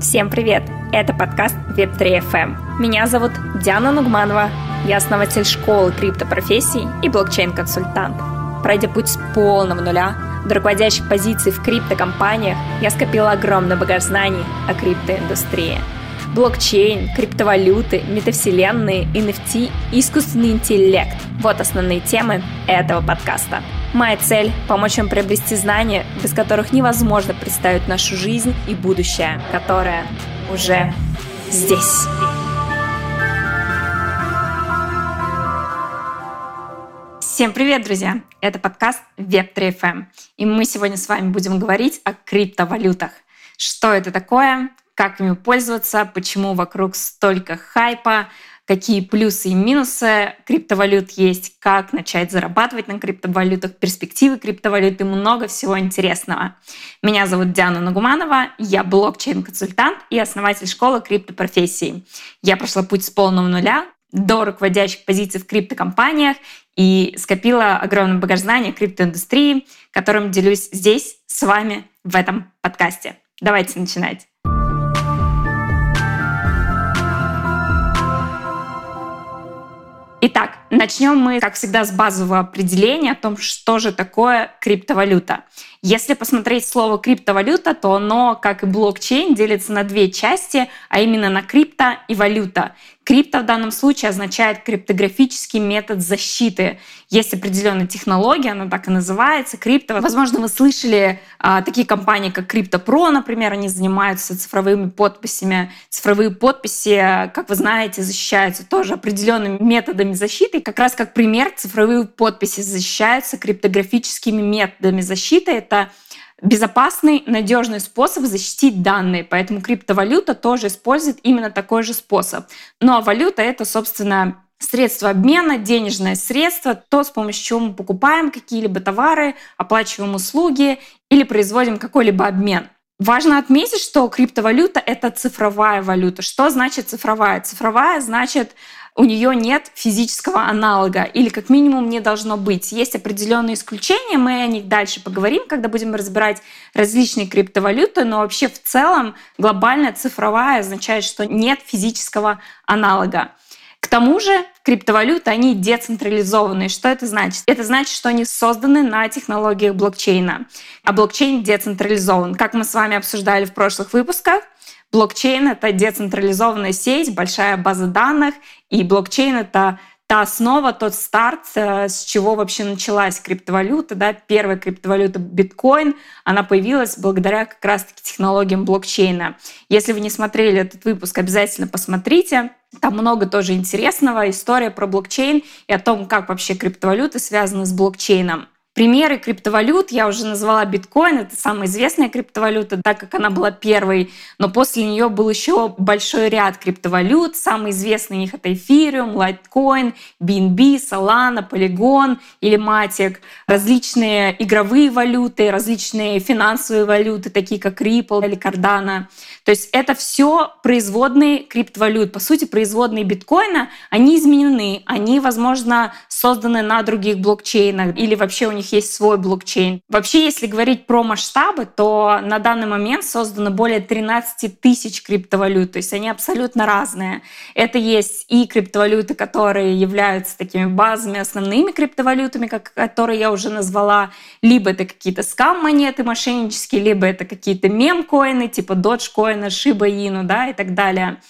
Всем привет! Это подкаст Web3 FM. Меня зовут Диана Нугманова. Я основатель школы криптопрофессий и блокчейн-консультант. Пройдя путь с полного нуля до руководящих позиций в криптокомпаниях, я скопила огромный багаж знаний о криптоиндустрии. Блокчейн, криптовалюты, метавселенные, NFT и искусственный интеллект – вот основные темы этого подкаста – Моя цель – помочь вам приобрести знания, без которых невозможно представить нашу жизнь и будущее, которое уже здесь. Всем привет, друзья! Это подкаст Web3FM. И мы сегодня с вами будем говорить о криптовалютах. Что это такое, как ими пользоваться, почему вокруг столько хайпа, какие плюсы и минусы криптовалют есть, как начать зарабатывать на криптовалютах, перспективы криптовалюты, много всего интересного. Меня зовут Диана Нагуманова, я блокчейн-консультант и основатель школы криптопрофессий. Я прошла путь с полного нуля до руководящих позиций в криптокомпаниях и скопила огромный багаж знаний криптоиндустрии, которым делюсь здесь с вами в этом подкасте. Давайте начинать. Итак, начнем мы, как всегда, с базового определения о том, что же такое криптовалюта. Если посмотреть слово криптовалюта, то оно, как и блокчейн, делится на две части, а именно на крипто и валюта. Крипто в данном случае означает криптографический метод защиты. Есть определенная технология, она так и называется, крипто. Возможно, вы слышали а, такие компании, как CryptoPro, например, они занимаются цифровыми подписями. Цифровые подписи, как вы знаете, защищаются тоже определенными методами защиты. Как раз как пример, цифровые подписи защищаются криптографическими методами защиты. Это безопасный, надежный способ защитить данные. Поэтому криптовалюта тоже использует именно такой же способ. Ну а валюта — это, собственно, средство обмена, денежное средство, то, с помощью чего мы покупаем какие-либо товары, оплачиваем услуги или производим какой-либо обмен. Важно отметить, что криптовалюта — это цифровая валюта. Что значит цифровая? Цифровая значит у нее нет физического аналога, или как минимум не должно быть. Есть определенные исключения, мы о них дальше поговорим, когда будем разбирать различные криптовалюты, но вообще в целом глобальная цифровая означает, что нет физического аналога. К тому же криптовалюты, они децентрализованные. Что это значит? Это значит, что они созданы на технологиях блокчейна. А блокчейн децентрализован. Как мы с вами обсуждали в прошлых выпусках, Блокчейн — это децентрализованная сеть, большая база данных, и блокчейн — это та основа, тот старт, э, с чего вообще началась криптовалюта. Да? Первая криптовалюта биткоин, она появилась благодаря как раз-таки технологиям блокчейна. Если вы не смотрели этот выпуск, обязательно посмотрите. Там много тоже интересного, история про блокчейн и о том, как вообще криптовалюты связаны с блокчейном. Примеры криптовалют я уже назвала биткоин, это самая известная криптовалюта, так как она была первой, но после нее был еще большой ряд криптовалют. Самые известные у них это эфириум, лайткоин, BNB, Solana, Polygon или Matic, различные игровые валюты, различные финансовые валюты, такие как Ripple или Cardano. То есть это все производные криптовалют. По сути, производные биткоина, они изменены, они, возможно, созданы на других блокчейнах или вообще у них есть свой блокчейн. Вообще, если говорить про масштабы, то на данный момент создано более 13 тысяч криптовалют, то есть они абсолютно разные. Это есть и криптовалюты, которые являются такими базами, основными криптовалютами, как, которые я уже назвала, либо это какие-то скам-монеты мошеннические, либо это какие-то мем-коины, типа Dogecoin, Shiba Inu, да, и так далее.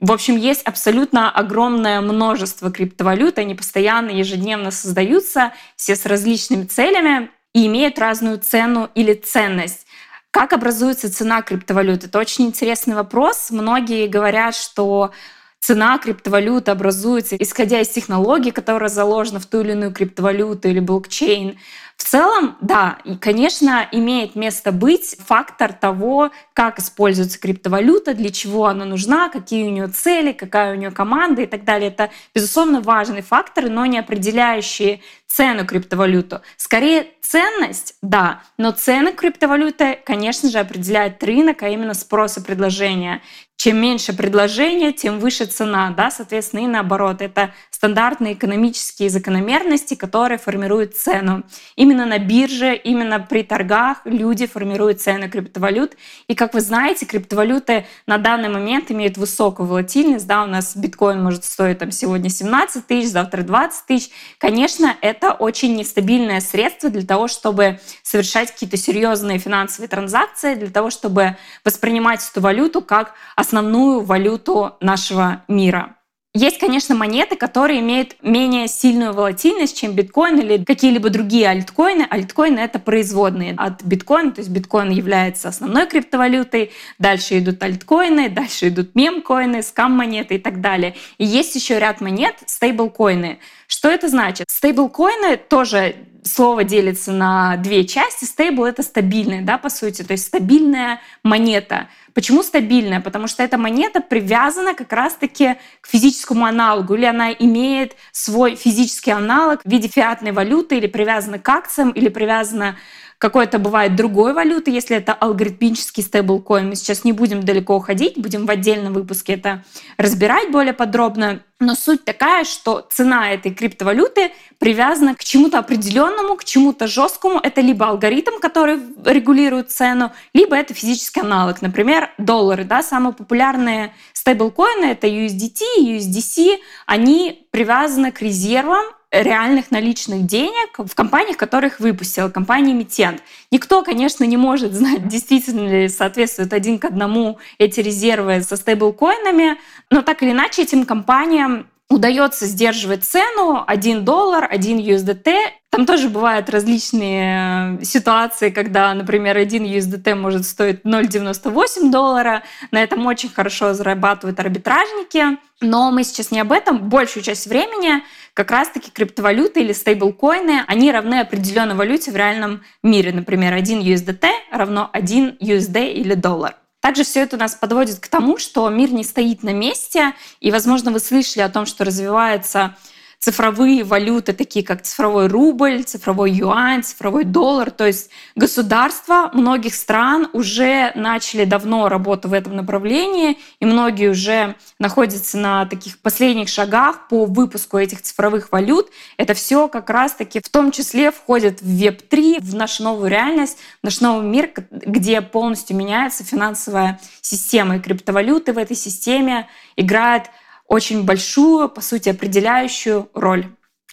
В общем, есть абсолютно огромное множество криптовалют, они постоянно, ежедневно создаются, все с различными целями и имеют разную цену или ценность. Как образуется цена криптовалют? Это очень интересный вопрос. Многие говорят, что цена криптовалюты образуется исходя из технологии, которая заложена в ту или иную криптовалюту или блокчейн. В целом, да, и, конечно, имеет место быть фактор того, как используется криптовалюта, для чего она нужна, какие у нее цели, какая у нее команда и так далее. Это, безусловно, важный фактор, но не определяющие цену криптовалюту. Скорее, ценность, да, но цены криптовалюты, конечно же, определяет рынок, а именно спрос и предложение. Чем меньше предложения, тем выше цена, да, соответственно, и наоборот. Это стандартные экономические закономерности, которые формируют цену. Именно на бирже, именно при торгах люди формируют цены криптовалют. И, как вы знаете, криптовалюты на данный момент имеют высокую волатильность. Да, у нас биткоин может стоить там, сегодня 17 тысяч, завтра 20 тысяч. Конечно, это очень нестабильное средство для того, чтобы совершать какие-то серьезные финансовые транзакции, для того, чтобы воспринимать эту валюту как основную валюту нашего мира. Есть, конечно, монеты, которые имеют менее сильную волатильность, чем биткоин или какие-либо другие альткоины. Альткоины — это производные от биткоина, то есть биткоин является основной криптовалютой, дальше идут альткоины, дальше идут мемкоины, скам-монеты и так далее. И есть еще ряд монет — стейблкоины. Что это значит? Стейблкоины тоже слово делится на две части. Стейбл — это стабильная, да, по сути, то есть стабильная монета. Почему стабильная? Потому что эта монета привязана как раз-таки к физическому аналогу, или она имеет свой физический аналог в виде фиатной валюты, или привязана к акциям, или привязана какой-то бывает другой валюты, если это алгоритмический стейблкоин. Мы сейчас не будем далеко уходить, будем в отдельном выпуске это разбирать более подробно. Но суть такая, что цена этой криптовалюты привязана к чему-то определенному, к чему-то жесткому. Это либо алгоритм, который регулирует цену, либо это физический аналог. Например, доллары. Да, самые популярные стейблкоины — это USDT, USDC. Они привязаны к резервам реальных наличных денег в компаниях, которых выпустила компания эмитент. Никто, конечно, не может знать, действительно ли соответствуют один к одному эти резервы со стейблкоинами, но так или иначе этим компаниям удается сдерживать цену 1 доллар, 1 USDT. Там тоже бывают различные э, ситуации, когда, например, 1 USDT может стоить 0,98 доллара. На этом очень хорошо зарабатывают арбитражники. Но мы сейчас не об этом. Большую часть времени как раз-таки криптовалюты или стейблкоины, они равны определенной валюте в реальном мире. Например, 1 USDT равно 1 USD или доллар. Также все это нас подводит к тому, что мир не стоит на месте, и, возможно, вы слышали о том, что развивается цифровые валюты, такие как цифровой рубль, цифровой юань, цифровой доллар. То есть государства многих стран уже начали давно работу в этом направлении, и многие уже находятся на таких последних шагах по выпуску этих цифровых валют. Это все как раз-таки в том числе входит в Web3, в нашу новую реальность, в наш новый мир, где полностью меняется финансовая система. И криптовалюты в этой системе играют очень большую, по сути, определяющую роль.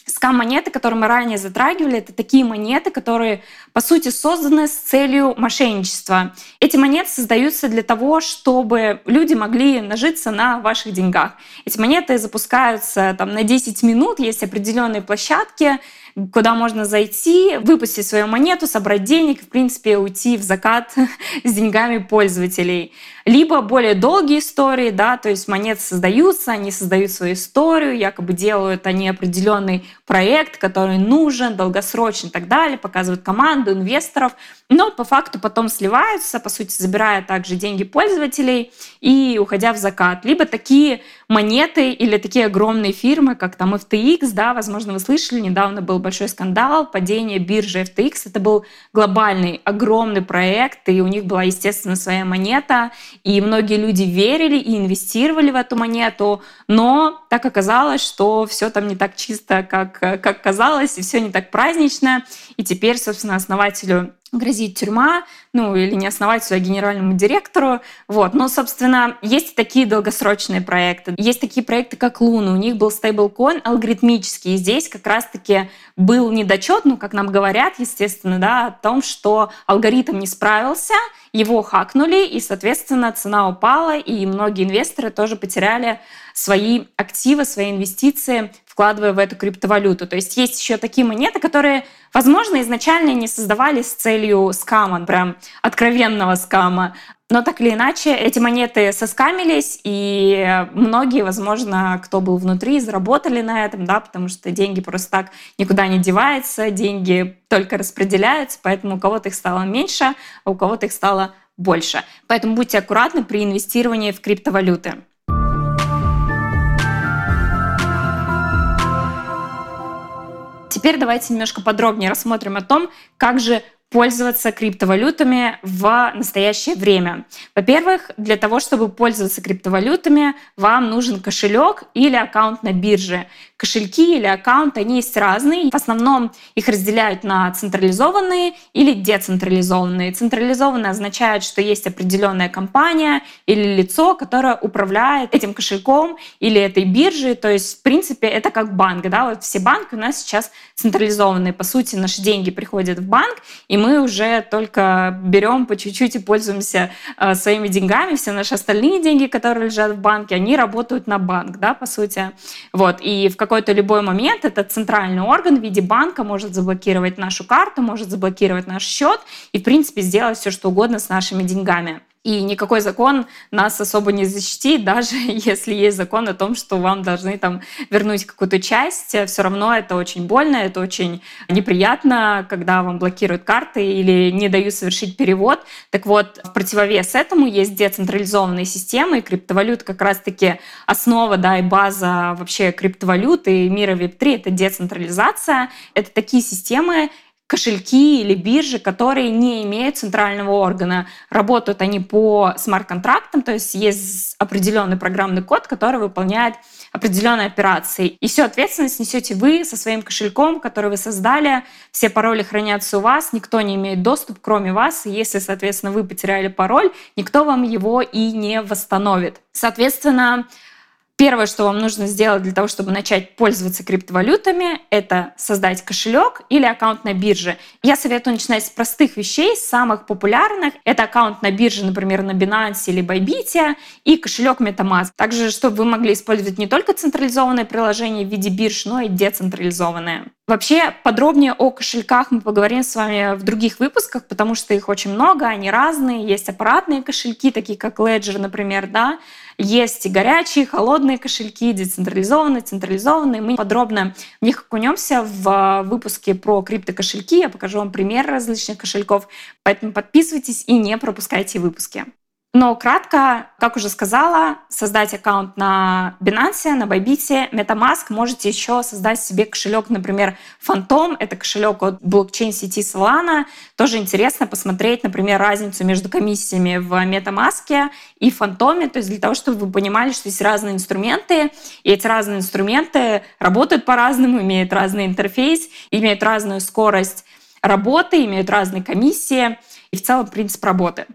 Скам-монеты, которые мы ранее затрагивали, это такие монеты, которые, по сути, созданы с целью мошенничества. Эти монеты создаются для того, чтобы люди могли нажиться на ваших деньгах. Эти монеты запускаются там, на 10 минут, есть определенные площадки, куда можно зайти, выпустить свою монету, собрать денег, в принципе, уйти в закат с деньгами пользователей. Либо более долгие истории, да, то есть монеты создаются, они создают свою историю, якобы делают они определенный проект, который нужен, долгосрочный и так далее, показывают команду, инвесторов, но по факту потом сливаются, по сути, забирая также деньги пользователей и уходя в закат. Либо такие монеты или такие огромные фирмы, как там FTX, да, возможно, вы слышали, недавно был большой скандал, падение биржи FTX, это был глобальный, огромный проект, и у них была, естественно, своя монета, и многие люди верили и инвестировали в эту монету, но так оказалось, что все там не так чисто, как, как казалось, и все не так празднично. И теперь, собственно, основателю грозит тюрьма, ну или не основателю, а генеральному директору. Вот. Но, собственно, есть такие долгосрочные проекты. Есть такие проекты, как Луна. У них был стейблкоин алгоритмический. И здесь как раз-таки был недочет, ну, как нам говорят, естественно, да, о том, что алгоритм не справился, его хакнули, и, соответственно, цена упала, и многие инвесторы тоже потеряли свои активы, свои инвестиции, вкладывая в эту криптовалюту. То есть есть еще такие монеты, которые, возможно, изначально не создавались с целью скама, прям откровенного скама, но так или иначе, эти монеты соскамились, и многие, возможно, кто был внутри, заработали на этом, да, потому что деньги просто так никуда не деваются, деньги только распределяются, поэтому у кого-то их стало меньше, а у кого-то их стало больше. Поэтому будьте аккуратны при инвестировании в криптовалюты. Теперь давайте немножко подробнее рассмотрим о том, как же пользоваться криптовалютами в настоящее время? Во-первых, для того, чтобы пользоваться криптовалютами, вам нужен кошелек или аккаунт на бирже. Кошельки или аккаунты, они есть разные. В основном их разделяют на централизованные или децентрализованные. Централизованные означает, что есть определенная компания или лицо, которое управляет этим кошельком или этой биржей. То есть, в принципе, это как банк. Да? Вот все банки у нас сейчас централизованные. По сути, наши деньги приходят в банк, и мы уже только берем по чуть-чуть и пользуемся э, своими деньгами. Все наши остальные деньги, которые лежат в банке, они работают на банк, да, по сути. Вот. И в какой-то любой момент этот центральный орган в виде банка может заблокировать нашу карту, может заблокировать наш счет и, в принципе, сделать все, что угодно с нашими деньгами. И никакой закон нас особо не защитит, даже если есть закон о том, что вам должны там вернуть какую-то часть, все равно это очень больно, это очень неприятно, когда вам блокируют карты или не дают совершить перевод. Так вот, в противовес этому есть децентрализованные системы, и криптовалют как раз-таки основа да, и база вообще криптовалюты и мира Web3 — это децентрализация. Это такие системы, кошельки или биржи, которые не имеют центрального органа. Работают они по смарт-контрактам, то есть есть определенный программный код, который выполняет определенные операции. И всю ответственность несете вы со своим кошельком, который вы создали. Все пароли хранятся у вас, никто не имеет доступ, кроме вас. И если, соответственно, вы потеряли пароль, никто вам его и не восстановит. Соответственно, Первое, что вам нужно сделать для того, чтобы начать пользоваться криптовалютами, это создать кошелек или аккаунт на бирже. Я советую начинать с простых вещей, самых популярных. Это аккаунт на бирже, например, на Binance или Bybit, и кошелек MetaMask. Также, чтобы вы могли использовать не только централизованное приложение в виде бирж, но и децентрализованное. Вообще подробнее о кошельках мы поговорим с вами в других выпусках, потому что их очень много, они разные. Есть аппаратные кошельки, такие как Ledger, например, да, есть и горячие, холодные кошельки, децентрализованные, централизованные. Мы подробно в них окунемся в выпуске про криптокошельки. Я покажу вам примеры различных кошельков. Поэтому подписывайтесь и не пропускайте выпуски. Но кратко, как уже сказала, создать аккаунт на Binance, на Bybit, MetaMask. Можете еще создать себе кошелек, например, Phantom. Это кошелек от блокчейн-сети Solana. Тоже интересно посмотреть, например, разницу между комиссиями в MetaMask и Phantom. То есть для того, чтобы вы понимали, что есть разные инструменты, и эти разные инструменты работают по-разному, имеют разный интерфейс, имеют разную скорость работы, имеют разные комиссии и в целом принцип работы.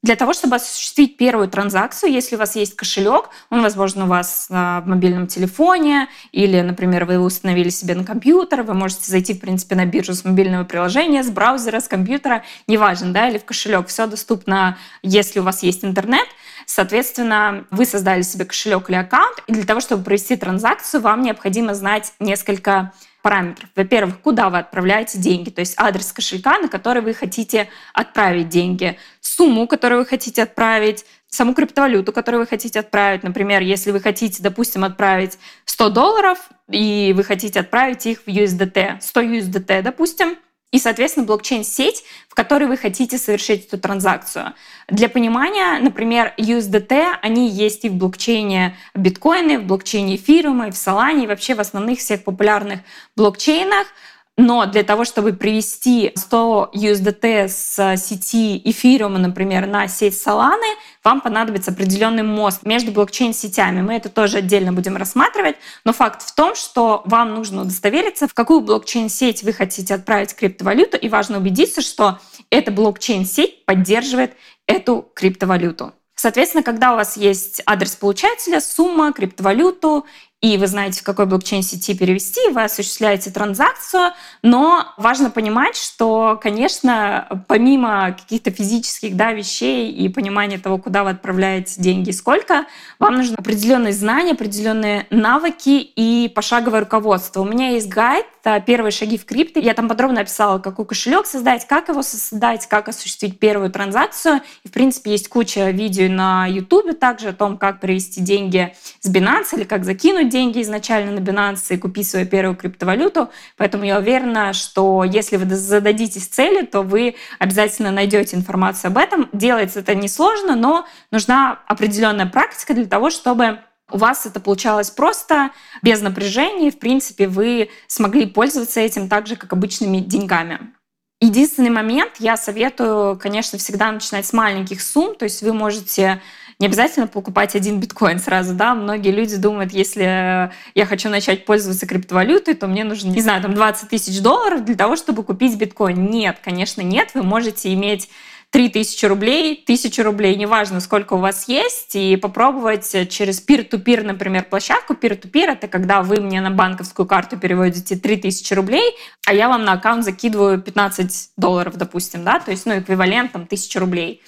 Для того, чтобы осуществить первую транзакцию, если у вас есть кошелек, он, возможно, у вас в мобильном телефоне, или, например, вы его установили себе на компьютер, вы можете зайти, в принципе, на биржу с мобильного приложения, с браузера, с компьютера, неважно, да, или в кошелек. Все доступно, если у вас есть интернет. Соответственно, вы создали себе кошелек или аккаунт, и для того, чтобы провести транзакцию, вам необходимо знать несколько параметров. Во-первых, куда вы отправляете деньги, то есть адрес кошелька, на который вы хотите отправить деньги, сумму, которую вы хотите отправить, саму криптовалюту, которую вы хотите отправить. Например, если вы хотите, допустим, отправить 100 долларов, и вы хотите отправить их в USDT, 100 USDT, допустим, и, соответственно, блокчейн-сеть, в которой вы хотите совершить эту транзакцию. Для понимания, например, USDT, они есть и в блокчейне биткоины, в блокчейне эфириума, и в Solana, и вообще в основных всех популярных блокчейнах — но для того, чтобы привести 100 USDT с сети эфириума, например, на сеть Solana, вам понадобится определенный мост между блокчейн-сетями. Мы это тоже отдельно будем рассматривать. Но факт в том, что вам нужно удостовериться, в какую блокчейн-сеть вы хотите отправить криптовалюту, и важно убедиться, что эта блокчейн-сеть поддерживает эту криптовалюту. Соответственно, когда у вас есть адрес получателя, сумма, криптовалюту и вы знаете, в какой блокчейн-сети перевести, вы осуществляете транзакцию, но важно понимать, что, конечно, помимо каких-то физических да, вещей и понимания того, куда вы отправляете деньги и сколько, вам нужны определенные знания, определенные навыки и пошаговое руководство. У меня есть гайд это первые шаги в крипте. Я там подробно описала, какой кошелек создать, как его создать, как осуществить первую транзакцию. И, в принципе, есть куча видео на YouTube также о том, как привести деньги с Binance или как закинуть деньги изначально на Binance и купить свою первую криптовалюту. Поэтому я уверена, что если вы зададитесь цели, то вы обязательно найдете информацию об этом. Делается это несложно, но нужна определенная практика для того, чтобы у вас это получалось просто, без напряжения, в принципе, вы смогли пользоваться этим так же, как обычными деньгами. Единственный момент, я советую, конечно, всегда начинать с маленьких сумм, то есть вы можете не обязательно покупать один биткоин сразу, да. Многие люди думают, если я хочу начать пользоваться криптовалютой, то мне нужно, не знаю, там 20 тысяч долларов для того, чтобы купить биткоин. Нет, конечно, нет. Вы можете иметь 3000 рублей, 1000 рублей, неважно, сколько у вас есть, и попробовать через peer-to-peer, например, площадку. Peer-to-peer — это когда вы мне на банковскую карту переводите 3000 рублей, а я вам на аккаунт закидываю 15 долларов, допустим, да, то есть, ну, эквивалент там 1000 рублей.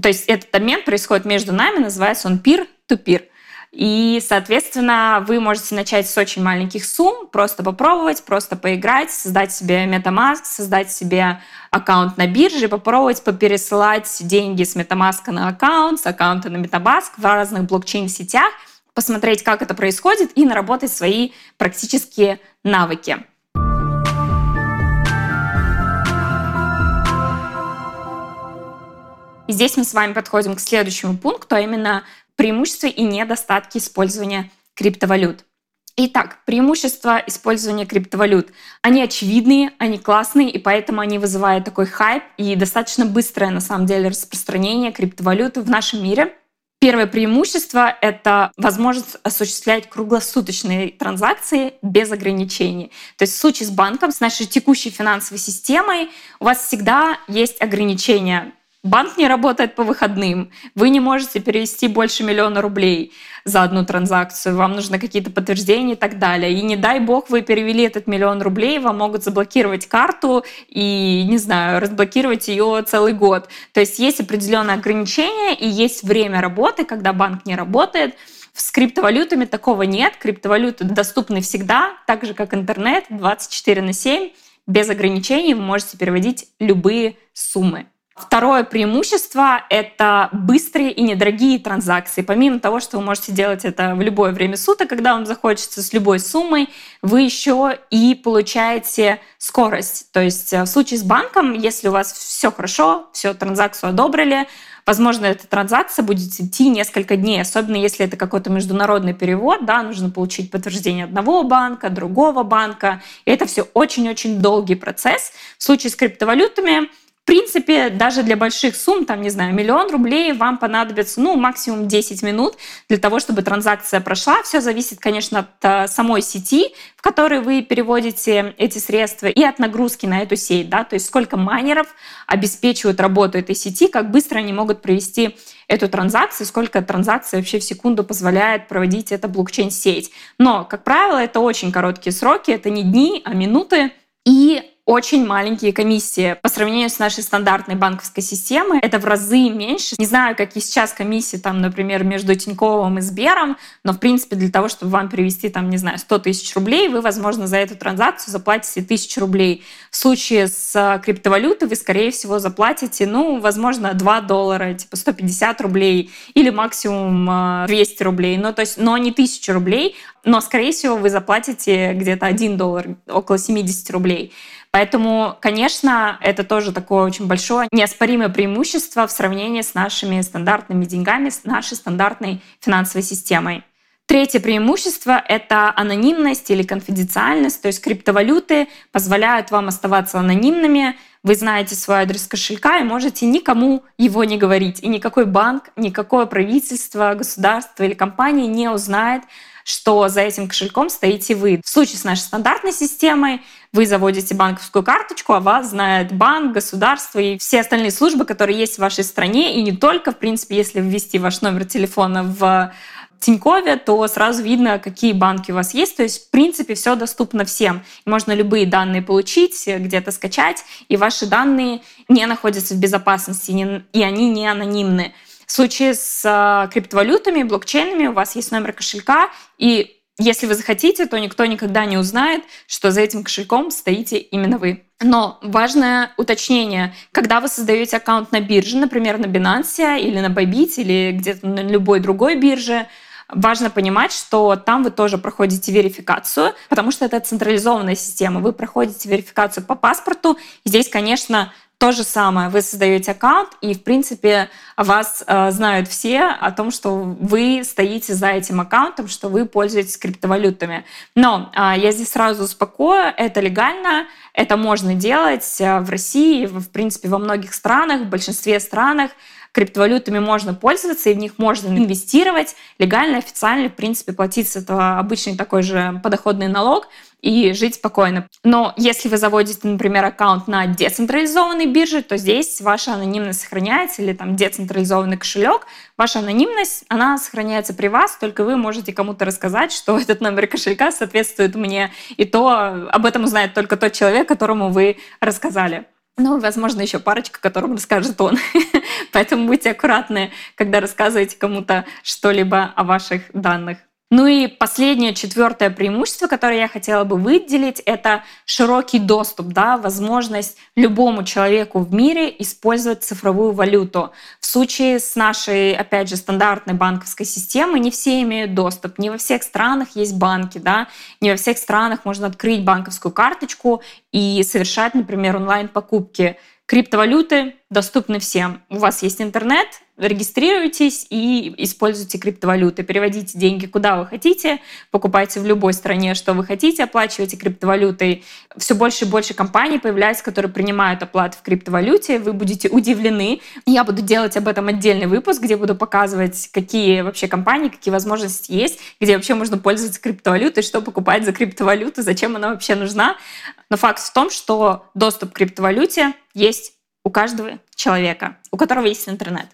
То есть этот обмен происходит между нами, называется он peer-to-peer. И, соответственно, вы можете начать с очень маленьких сумм, просто попробовать, просто поиграть, создать себе MetaMask, создать себе аккаунт на бирже, попробовать попересылать деньги с MetaMask на аккаунт, с аккаунта на MetaMask в разных блокчейн-сетях, посмотреть, как это происходит, и наработать свои практические навыки. И здесь мы с вами подходим к следующему пункту, а именно преимущества и недостатки использования криптовалют. Итак, преимущества использования криптовалют. Они очевидные, они классные, и поэтому они вызывают такой хайп и достаточно быстрое, на самом деле, распространение криптовалюты в нашем мире. Первое преимущество — это возможность осуществлять круглосуточные транзакции без ограничений. То есть в случае с банком, с нашей текущей финансовой системой, у вас всегда есть ограничения Банк не работает по выходным. Вы не можете перевести больше миллиона рублей за одну транзакцию. Вам нужны какие-то подтверждения и так далее. И не дай бог вы перевели этот миллион рублей, вам могут заблокировать карту и, не знаю, разблокировать ее целый год. То есть есть определенные ограничения и есть время работы, когда банк не работает. С криптовалютами такого нет. Криптовалюты доступны всегда, так же как интернет, 24 на 7. Без ограничений вы можете переводить любые суммы. Второе преимущество — это быстрые и недорогие транзакции. Помимо того, что вы можете делать это в любое время суток, когда вам захочется, с любой суммой, вы еще и получаете скорость. То есть э, в случае с банком, если у вас все хорошо, все транзакцию одобрили, возможно, эта транзакция будет идти несколько дней, особенно если это какой-то международный перевод, да, нужно получить подтверждение одного банка, другого банка, и это все очень-очень долгий процесс. В случае с криптовалютами принципе, даже для больших сумм, там, не знаю, миллион рублей, вам понадобится, ну, максимум 10 минут для того, чтобы транзакция прошла. Все зависит, конечно, от э, самой сети, в которой вы переводите эти средства, и от нагрузки на эту сеть, да, то есть сколько майнеров обеспечивают работу этой сети, как быстро они могут провести эту транзакцию, сколько транзакций вообще в секунду позволяет проводить эта блокчейн-сеть. Но, как правило, это очень короткие сроки, это не дни, а минуты, и очень маленькие комиссии по сравнению с нашей стандартной банковской системой. Это в разы меньше. Не знаю, какие сейчас комиссии, там, например, между Тиньковым и Сбером, но, в принципе, для того, чтобы вам перевести, там, не знаю, 100 тысяч рублей, вы, возможно, за эту транзакцию заплатите тысячу рублей. В случае с а, криптовалютой вы, скорее всего, заплатите, ну, возможно, 2 доллара, типа 150 рублей или максимум 200 а, рублей. Ну, то есть, но не 1000 рублей, но, скорее всего, вы заплатите где-то 1 доллар, около 70 рублей. Поэтому, конечно, это тоже такое очень большое неоспоримое преимущество в сравнении с нашими стандартными деньгами, с нашей стандартной финансовой системой. Третье преимущество — это анонимность или конфиденциальность, то есть криптовалюты позволяют вам оставаться анонимными, вы знаете свой адрес кошелька и можете никому его не говорить. И никакой банк, никакое правительство, государство или компания не узнает, что за этим кошельком стоите вы. В случае с нашей стандартной системой вы заводите банковскую карточку, а вас знает банк, государство и все остальные службы, которые есть в вашей стране. И не только, в принципе, если ввести ваш номер телефона в Тинькове, то сразу видно, какие банки у вас есть. То есть, в принципе, все доступно всем. Можно любые данные получить, где-то скачать, и ваши данные не находятся в безопасности, и они не анонимны. В случае с а, криптовалютами, блокчейнами у вас есть номер кошелька, и если вы захотите, то никто никогда не узнает, что за этим кошельком стоите именно вы. Но важное уточнение. Когда вы создаете аккаунт на бирже, например, на Binance или на Bybit или где-то на любой другой бирже, важно понимать, что там вы тоже проходите верификацию, потому что это централизованная система. Вы проходите верификацию по паспорту. Здесь, конечно, То же самое, вы создаете аккаунт, и, в принципе, вас э, знают все о том, что вы стоите за этим аккаунтом, что вы пользуетесь криптовалютами. Но э, я здесь сразу успокою, это легально, это можно делать э, в России, в принципе, во многих странах, в большинстве странах криптовалютами можно пользоваться, и в них можно инвестировать легально, официально, в принципе, платить с этого обычный такой же подоходный налог и жить спокойно. Но если вы заводите, например, аккаунт на децентрализованной бирже, то здесь ваша анонимность сохраняется, или там децентрализованный кошелек, ваша анонимность, она сохраняется при вас, только вы можете кому-то рассказать, что этот номер кошелька соответствует мне, и то об этом узнает только тот человек, которому вы рассказали. Ну, возможно, еще парочка, которым расскажет он. Поэтому будьте аккуратны, когда рассказываете кому-то что-либо о ваших данных. Ну и последнее, четвертое преимущество, которое я хотела бы выделить, это широкий доступ, да, возможность любому человеку в мире использовать цифровую валюту. В случае с нашей, опять же, стандартной банковской системой не все имеют доступ. Не во всех странах есть банки, да, не во всех странах можно открыть банковскую карточку и совершать, например, онлайн-покупки. Криптовалюты доступны всем. У вас есть интернет, регистрируйтесь и используйте криптовалюты. Переводите деньги куда вы хотите, покупайте в любой стране, что вы хотите, оплачивайте криптовалютой. Все больше и больше компаний появляется, которые принимают оплаты в криптовалюте. Вы будете удивлены. Я буду делать об этом отдельный выпуск, где буду показывать, какие вообще компании, какие возможности есть, где вообще можно пользоваться криптовалютой, что покупать за криптовалюту, зачем она вообще нужна. Но факт в том, что доступ к криптовалюте есть у каждого человека, у которого есть интернет.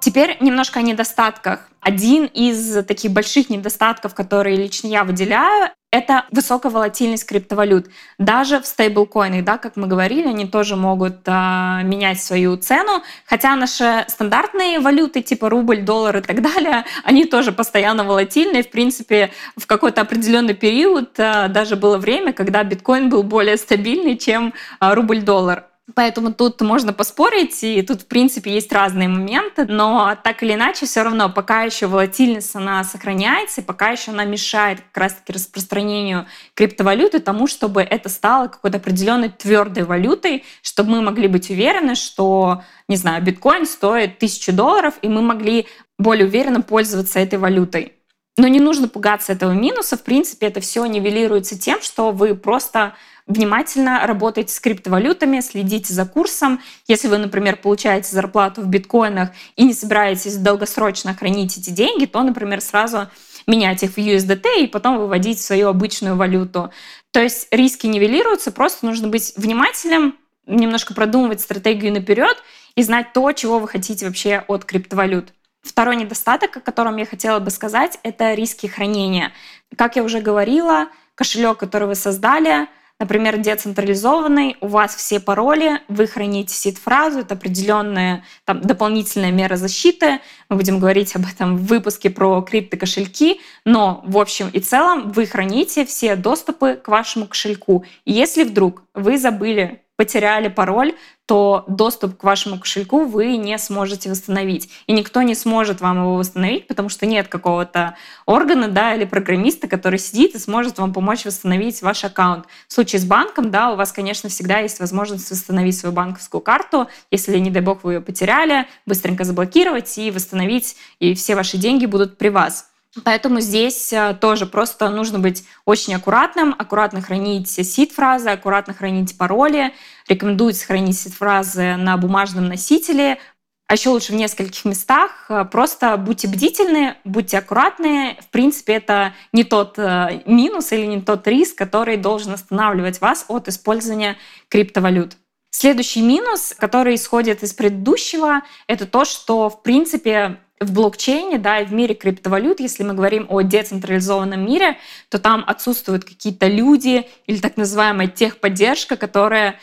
Теперь немножко о недостатках. Один из таких больших недостатков, которые лично я выделяю, это высокая волатильность криптовалют. Даже в стейблкоинах, да, как мы говорили, они тоже могут а, менять свою цену, хотя наши стандартные валюты типа рубль, доллар и так далее, они тоже постоянно волатильны. В принципе, в какой-то определенный период а, даже было время, когда биткоин был более стабильный, чем а, рубль-доллар. Поэтому тут можно поспорить, и тут, в принципе, есть разные моменты, но так или иначе, все равно, пока еще волатильность, она сохраняется, и пока еще она мешает как раз-таки распространению криптовалюты, тому, чтобы это стало какой-то определенной твердой валютой, чтобы мы могли быть уверены, что, не знаю, биткоин стоит тысячу долларов, и мы могли более уверенно пользоваться этой валютой. Но не нужно пугаться этого минуса. В принципе, это все нивелируется тем, что вы просто внимательно работайте с криптовалютами, следите за курсом. Если вы, например, получаете зарплату в биткоинах и не собираетесь долгосрочно хранить эти деньги, то, например, сразу менять их в USDT и потом выводить свою обычную валюту. То есть риски нивелируются, просто нужно быть внимательным, немножко продумывать стратегию наперед и знать то, чего вы хотите вообще от криптовалют. Второй недостаток, о котором я хотела бы сказать, это риски хранения. Как я уже говорила, кошелек, который вы создали, например, децентрализованный, у вас все пароли, вы храните сид-фразу, это определенная там, дополнительная мера защиты. Мы будем говорить об этом в выпуске про криптокошельки, но в общем и целом вы храните все доступы к вашему кошельку. И если вдруг вы забыли потеряли пароль, то доступ к вашему кошельку вы не сможете восстановить. И никто не сможет вам его восстановить, потому что нет какого-то органа да, или программиста, который сидит и сможет вам помочь восстановить ваш аккаунт. В случае с банком, да, у вас, конечно, всегда есть возможность восстановить свою банковскую карту, если, не дай бог, вы ее потеряли, быстренько заблокировать и восстановить, и все ваши деньги будут при вас. Поэтому здесь э, тоже просто нужно быть очень аккуратным, аккуратно хранить сид-фразы, аккуратно хранить пароли. Рекомендуется хранить сид-фразы на бумажном носителе, а еще лучше в нескольких местах. Э, просто будьте бдительны, будьте аккуратны. В принципе, это не тот э, минус или не тот риск, который должен останавливать вас от использования криптовалют. Следующий минус, который исходит из предыдущего, это то, что, в принципе, в блокчейне, да, и в мире криптовалют, если мы говорим о децентрализованном мире, то там отсутствуют какие-то люди или так называемая техподдержка, которая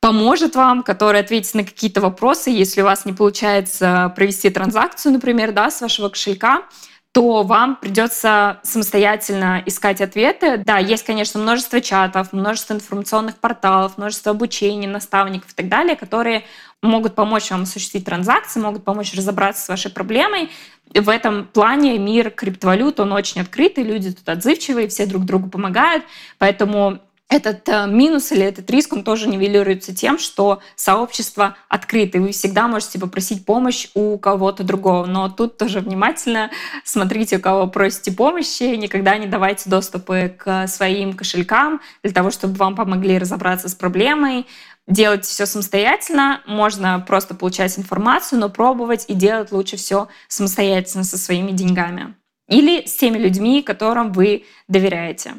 поможет вам, которая ответит на какие-то вопросы, если у вас не получается провести транзакцию, например, да, с вашего кошелька, то вам придется самостоятельно искать ответы. Да, есть, конечно, множество чатов, множество информационных порталов, множество обучений, наставников и так далее, которые могут помочь вам осуществить транзакции, могут помочь разобраться с вашей проблемой. В этом плане мир криптовалют, он очень открытый, люди тут отзывчивые, все друг другу помогают, поэтому этот э, минус или этот риск, он тоже нивелируется тем, что сообщество открыто, и вы всегда можете попросить помощь у кого-то другого. Но тут тоже внимательно смотрите, у кого просите помощи, никогда не давайте доступы к своим кошелькам для того, чтобы вам помогли разобраться с проблемой. Делать все самостоятельно, можно просто получать информацию, но пробовать и делать лучше все самостоятельно со своими деньгами. Или с теми людьми, которым вы доверяете.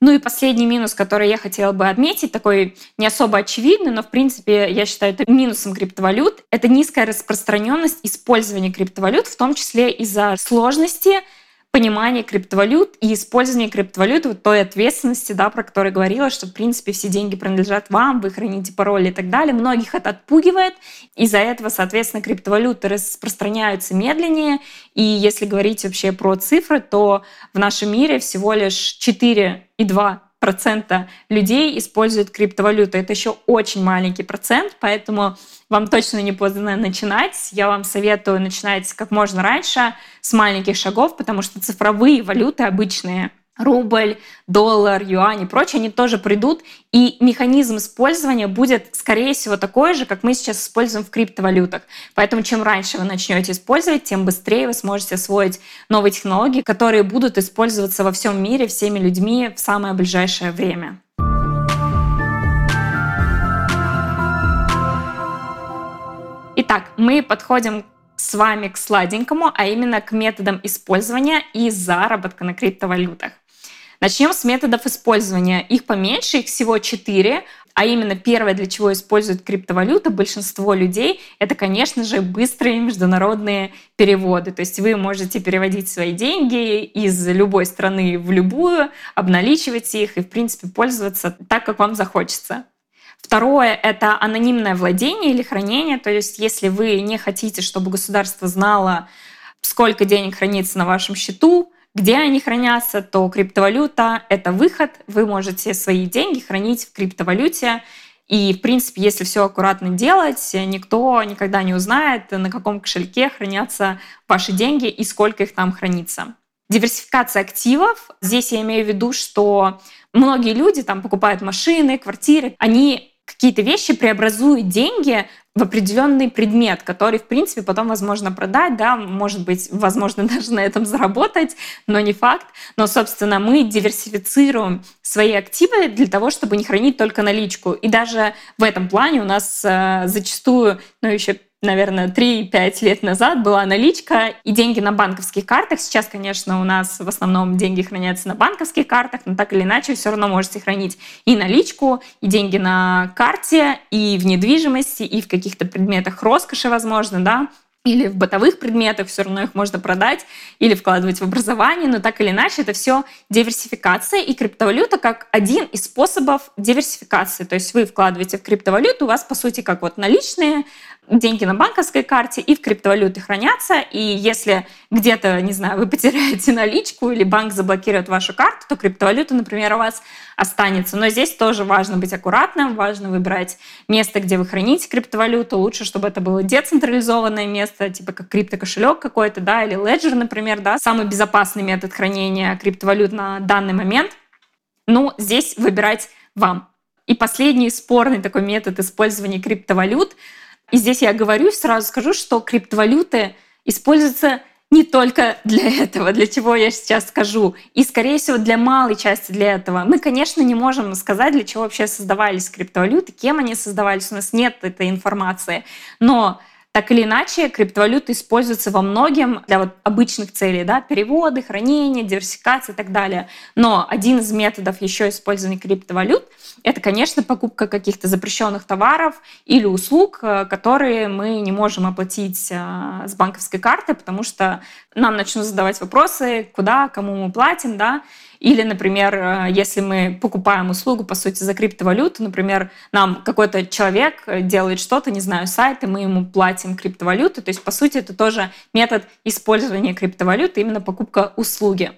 Ну и последний минус, который я хотела бы отметить, такой не особо очевидный, но в принципе я считаю это минусом криптовалют, это низкая распространенность использования криптовалют, в том числе из-за сложности понимание криптовалют и использование криптовалют, вот той ответственности, да, про которую говорила, что, в принципе, все деньги принадлежат вам, вы храните пароли и так далее. Многих это отпугивает. Из-за этого, соответственно, криптовалюты распространяются медленнее. И если говорить вообще про цифры, то в нашем мире всего лишь 4,2 процента людей используют криптовалюту. Это еще очень маленький процент, поэтому вам точно не поздно начинать. Я вам советую начинать как можно раньше, с маленьких шагов, потому что цифровые валюты обычные рубль, доллар, юань и прочее, они тоже придут, и механизм использования будет, скорее всего, такой же, как мы сейчас используем в криптовалютах. Поэтому чем раньше вы начнете использовать, тем быстрее вы сможете освоить новые технологии, которые будут использоваться во всем мире всеми людьми в самое ближайшее время. Итак, мы подходим с вами к сладенькому, а именно к методам использования и заработка на криптовалютах. Начнем с методов использования. Их поменьше, их всего четыре. А именно первое, для чего используют криптовалюты большинство людей, это, конечно же, быстрые международные переводы. То есть вы можете переводить свои деньги из любой страны в любую, обналичивать их и, в принципе, пользоваться так, как вам захочется. Второе — это анонимное владение или хранение. То есть если вы не хотите, чтобы государство знало, сколько денег хранится на вашем счету, где они хранятся, то криптовалюта — это выход. Вы можете свои деньги хранить в криптовалюте. И, в принципе, если все аккуратно делать, никто никогда не узнает, на каком кошельке хранятся ваши деньги и сколько их там хранится. Диверсификация активов. Здесь я имею в виду, что многие люди там покупают машины, квартиры, они какие-то вещи преобразуют деньги в определенный предмет, который, в принципе, потом возможно продать, да, может быть, возможно, даже на этом заработать, но не факт. Но, собственно, мы диверсифицируем свои активы для того, чтобы не хранить только наличку. И даже в этом плане у нас э, зачастую, ну, еще наверное, 3-5 лет назад была наличка и деньги на банковских картах. Сейчас, конечно, у нас в основном деньги хранятся на банковских картах, но так или иначе все равно можете хранить и наличку, и деньги на карте, и в недвижимости, и в каких-то предметах роскоши, возможно, да, или в бытовых предметах, все равно их можно продать или вкладывать в образование, но так или иначе это все диверсификация и криптовалюта как один из способов диверсификации. То есть вы вкладываете в криптовалюту, у вас по сути как вот наличные деньги на банковской карте и в криптовалюте хранятся. И если где-то, не знаю, вы потеряете наличку или банк заблокирует вашу карту, то криптовалюта, например, у вас останется. Но здесь тоже важно быть аккуратным, важно выбирать место, где вы храните криптовалюту. Лучше, чтобы это было децентрализованное место, типа как криптокошелек какой-то, да, или Ledger, например, да, самый безопасный метод хранения криптовалют на данный момент. Ну, здесь выбирать вам. И последний спорный такой метод использования криптовалют — и здесь я говорю, сразу скажу, что криптовалюты используются не только для этого, для чего я сейчас скажу, и, скорее всего, для малой части для этого. Мы, конечно, не можем сказать, для чего вообще создавались криптовалюты, кем они создавались, у нас нет этой информации. Но так или иначе, криптовалюты используются во многим для вот обычных целей, да, переводы, хранение, диверсификация и так далее. Но один из методов еще использования криптовалют — это, конечно, покупка каких-то запрещенных товаров или услуг, э, которые мы не можем оплатить э, с банковской карты, потому что нам начнут задавать вопросы, куда, кому мы платим, да, Или, например, э, если мы покупаем услугу, по сути, за криптовалюту, например, нам какой-то человек делает что-то, не знаю, сайт, и мы ему платим криптовалюту. То есть, по сути, это тоже метод использования криптовалюты, именно покупка услуги.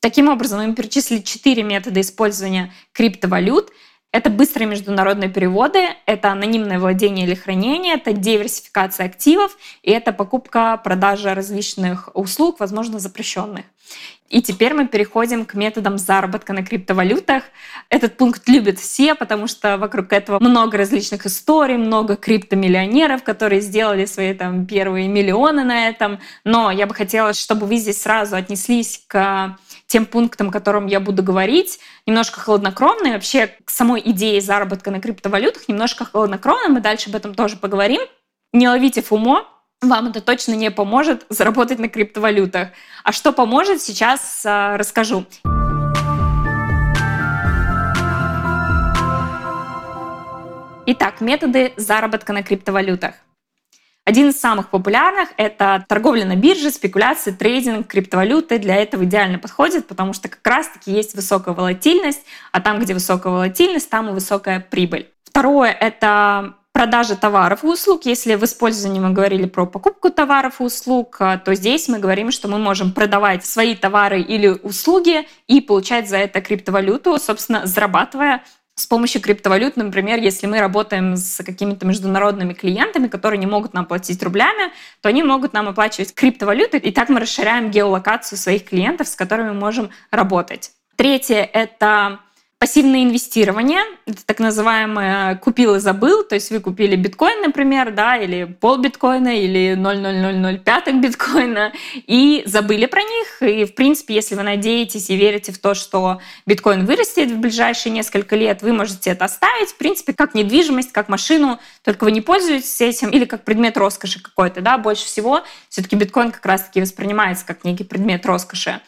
Таким образом, мы перечислили четыре метода использования криптовалют. Это быстрые международные переводы, это анонимное владение или хранение, это диверсификация активов и это покупка, продажа различных услуг, возможно, запрещенных. И теперь мы переходим к методам заработка на криптовалютах. Этот пункт любят все, потому что вокруг этого много различных историй, много криптомиллионеров, которые сделали свои там первые миллионы на этом. Но я бы хотела, чтобы вы здесь сразу отнеслись к тем пунктам, о котором я буду говорить, немножко хладнокровно. И вообще к самой идее заработка на криптовалютах немножко хладнокровно. Мы дальше об этом тоже поговорим. Не ловите фумо, вам это точно не поможет заработать на криптовалютах. А что поможет, сейчас а, расскажу. Итак, методы заработка на криптовалютах. Один из самых популярных — это торговля на бирже, спекуляции, трейдинг, криптовалюты. Для этого идеально подходит, потому что как раз-таки есть высокая волатильность, а там, где высокая волатильность, там и высокая прибыль. Второе — это продажи товаров и услуг. Если в использовании мы говорили про покупку товаров и услуг, а, то здесь мы говорим, что мы можем продавать свои товары или услуги и получать за это криптовалюту, собственно, зарабатывая с помощью криптовалют, например, если мы работаем с какими-то международными клиентами, которые не могут нам платить рублями, то они могут нам оплачивать криптовалюты, и так мы расширяем геолокацию своих клиентов, с которыми мы можем работать. Третье — это Пассивное инвестирование, это так называемое купил и забыл, то есть вы купили биткоин, например, да, или пол биткоина, или 0,0005 биткоина, и забыли про них. И, в принципе, если вы надеетесь и верите в то, что биткоин вырастет в ближайшие несколько лет, вы можете это оставить, в принципе, как недвижимость, как машину, только вы не пользуетесь этим, или как предмет роскоши какой-то, да, больше всего все-таки биткоин как раз-таки воспринимается как некий предмет роскоши.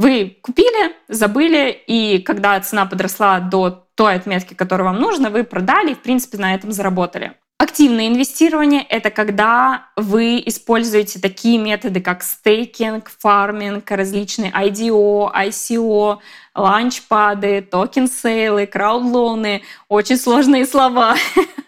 Вы купили, забыли, и когда цена подросла до той отметки, которую вам нужно, вы продали и, в принципе, на этом заработали. Активное инвестирование — это когда вы используете такие методы, как staking, farming, различные IDO, ICO, ланчпады, токен-сейлы, краудлоны. Очень сложные слова,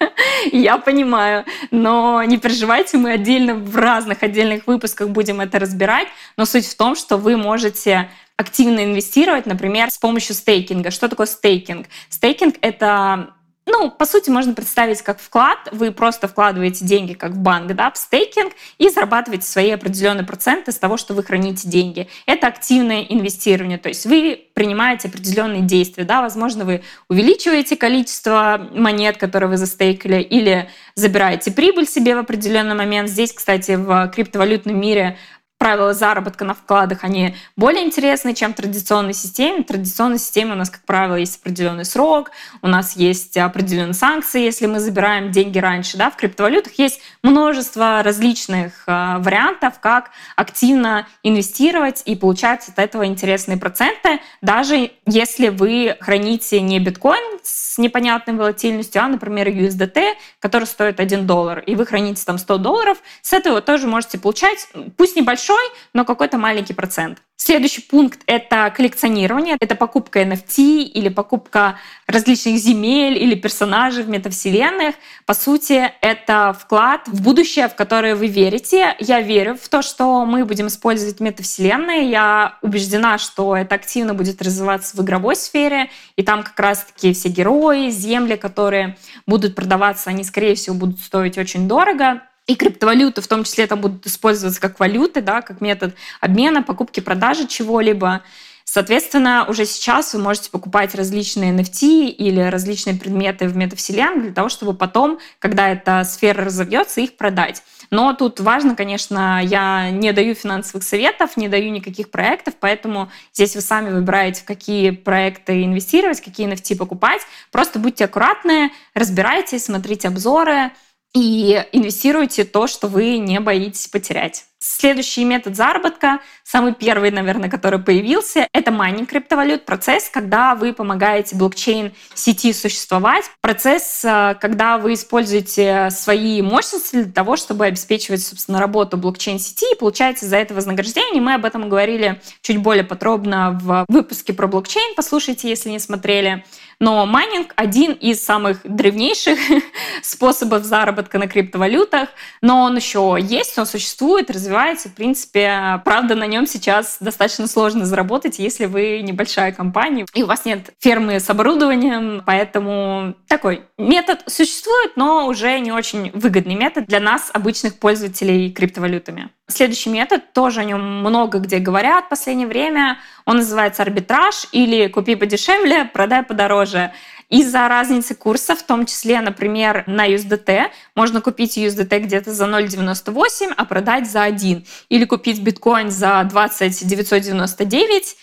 я понимаю. Но не переживайте, мы отдельно в разных отдельных выпусках будем это разбирать. Но суть в том, что вы можете активно инвестировать, например, с помощью стейкинга. Что такое стейкинг? Стейкинг — это ну, по сути, можно представить как вклад. Вы просто вкладываете деньги как в банк, да, в стейкинг и зарабатываете свои определенные проценты с того, что вы храните деньги. Это активное инвестирование, то есть вы принимаете определенные действия, да, возможно, вы увеличиваете количество монет, которые вы застейкали, или забираете прибыль себе в определенный момент. Здесь, кстати, в криптовалютном мире правила заработка на вкладах, они более интересны, чем в традиционной системе. В традиционной системе у нас, как правило, есть определенный срок, у нас есть определенные санкции, если мы забираем деньги раньше. Да? В криптовалютах есть множество различных э, вариантов, как активно инвестировать и получать от этого интересные проценты, даже если вы храните не биткоин с непонятной волатильностью, а, например, USDT, который стоит 1 доллар, и вы храните там 100 долларов, с этого тоже можете получать, пусть небольшой, большой, но какой-то маленький процент. Следующий пункт — это коллекционирование. Это покупка NFT или покупка различных земель или персонажей в метавселенных. По сути, это вклад в будущее, в которое вы верите. Я верю в то, что мы будем использовать метавселенные. Я убеждена, что это активно будет развиваться в игровой сфере. И там как раз-таки все герои, земли, которые будут продаваться, они, скорее всего, будут стоить очень дорого и криптовалюты в том числе там будут использоваться как валюты, да, как метод обмена, покупки, продажи чего-либо. Соответственно, уже сейчас вы можете покупать различные NFT или различные предметы в метавселенной для того, чтобы потом, когда эта сфера разовьется, их продать. Но тут важно, конечно, я не даю финансовых советов, не даю никаких проектов, поэтому здесь вы сами выбираете, в какие проекты инвестировать, какие NFT покупать. Просто будьте аккуратны, разбирайтесь, смотрите обзоры, и инвестируйте то, что вы не боитесь потерять. Следующий метод заработка, самый первый, наверное, который появился, это майнинг криптовалют. Процесс, когда вы помогаете блокчейн-сети существовать. Процесс, э, когда вы используете свои мощности для того, чтобы обеспечивать, собственно, работу блокчейн-сети и получаете за это вознаграждение. Мы об этом говорили чуть более подробно в выпуске про блокчейн. Послушайте, если не смотрели. Но майнинг — один из самых древнейших способов заработка на криптовалютах, но он еще есть, он существует, развивается. В принципе, правда, на нем сейчас достаточно сложно заработать, если вы небольшая компания, и у вас нет фермы с оборудованием, поэтому такой метод существует, но уже не очень выгодный метод для нас, обычных пользователей криптовалютами. Следующий метод, тоже о нем много где говорят в последнее время, он называется арбитраж или купи подешевле, продай подороже. Из-за разницы курса, в том числе, например, на USDT, можно купить USDT где-то за 0,98, а продать за 1. Или купить биткоин за 20 999,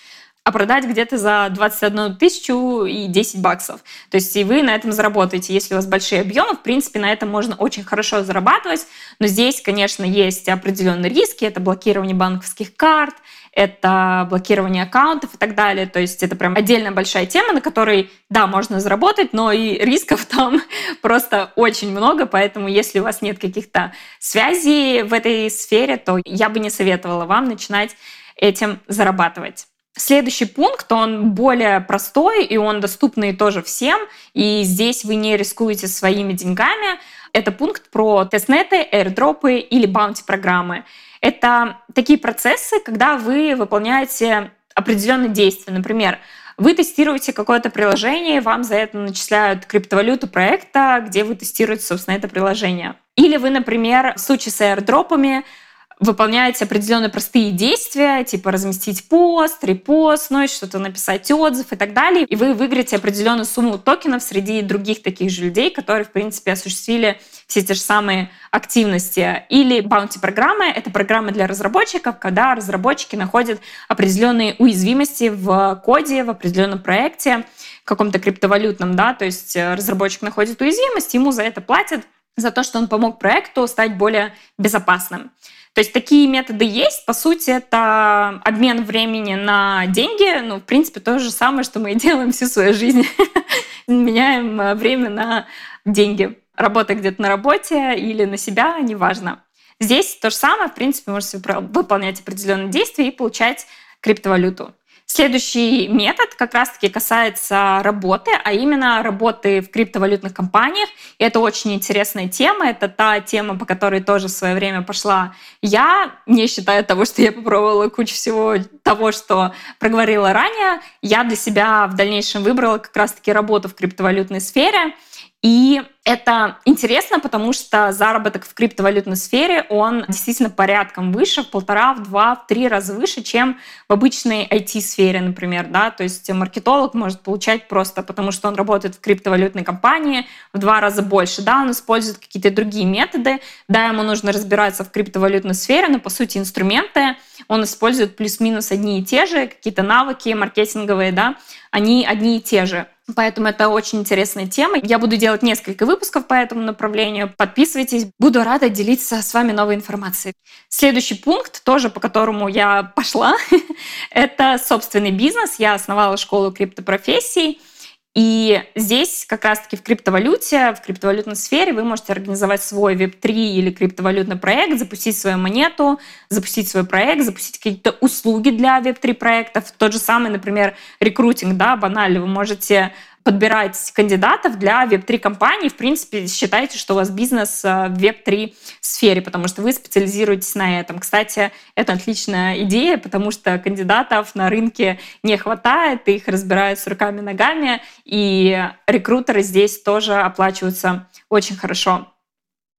а продать где-то за 21 тысячу и 10 баксов. То есть и вы на этом заработаете. Если у вас большие объемы, в принципе, на этом можно очень хорошо зарабатывать. Но здесь, конечно, есть определенные риски. Это блокирование банковских карт, это блокирование аккаунтов и так далее. То есть это прям отдельная большая тема, на которой, да, можно заработать, но и рисков там просто очень много, поэтому если у вас нет каких-то связей в этой сфере, то я бы не советовала вам начинать этим зарабатывать. Следующий пункт, он более простой, и он доступный тоже всем, и здесь вы не рискуете своими деньгами. Это пункт про тестнеты, airdropы или баунти-программы. Это такие процессы, когда вы выполняете определенные действия. Например, вы тестируете какое-то приложение, вам за это начисляют криптовалюту проекта, где вы тестируете, собственно, это приложение. Или вы, например, в случае с airdropами выполняете определенные простые действия, типа разместить пост, репостнуть, что-то написать отзыв и так далее, и вы выиграете определенную сумму токенов среди других таких же людей, которые, в принципе, осуществили все те же самые активности. Или баунти-программы — это программы для разработчиков, когда разработчики находят определенные уязвимости в коде, в определенном проекте, каком-то криптовалютном, да, то есть э, разработчик находит уязвимость, ему за это платят, за то, что он помог проекту стать более безопасным. То есть такие методы есть. По сути, это обмен времени на деньги. Ну, в принципе, то же самое, что мы и делаем всю свою жизнь. Меняем э, время на деньги. Работа где-то на работе или на себя, неважно. Здесь то же самое. В принципе, можете выполнять определенные действия и получать криптовалюту. Следующий метод как раз-таки касается работы, а именно работы в криптовалютных компаниях. И это очень интересная тема. Это та тема, по которой тоже в свое время пошла я, не считая того, что я попробовала кучу всего того, что проговорила ранее. Я для себя в дальнейшем выбрала как раз-таки работу в криптовалютной сфере — и это интересно, потому что заработок в криптовалютной сфере, он действительно порядком выше, в полтора, в два, в три раза выше, чем в обычной IT-сфере, например. Да? То есть маркетолог может получать просто потому, что он работает в криптовалютной компании в два раза больше. Да, он использует какие-то другие методы, да, ему нужно разбираться в криптовалютной сфере, но по сути инструменты он использует плюс-минус одни и те же, какие-то навыки маркетинговые, да, они одни и те же. Поэтому это очень интересная тема. Я буду делать несколько выпусков по этому направлению. Подписывайтесь. Буду рада делиться с вами новой информацией. Следующий пункт, тоже по которому я пошла, это собственный бизнес. Я основала школу криптопрофессий. И здесь как раз-таки в криптовалюте, в криптовалютной сфере вы можете организовать свой Web3 или криптовалютный проект, запустить свою монету, запустить свой проект, запустить какие-то услуги для Web3 проектов. Тот же самый, например, рекрутинг, да, банально. Вы можете подбирать кандидатов для веб-3 компаний. В принципе, считайте, что у вас бизнес э, в веб-3 сфере, потому что вы специализируетесь на этом. Кстати, это отличная идея, потому что кандидатов на рынке не хватает, их разбирают с руками-ногами, и рекрутеры здесь тоже оплачиваются очень хорошо.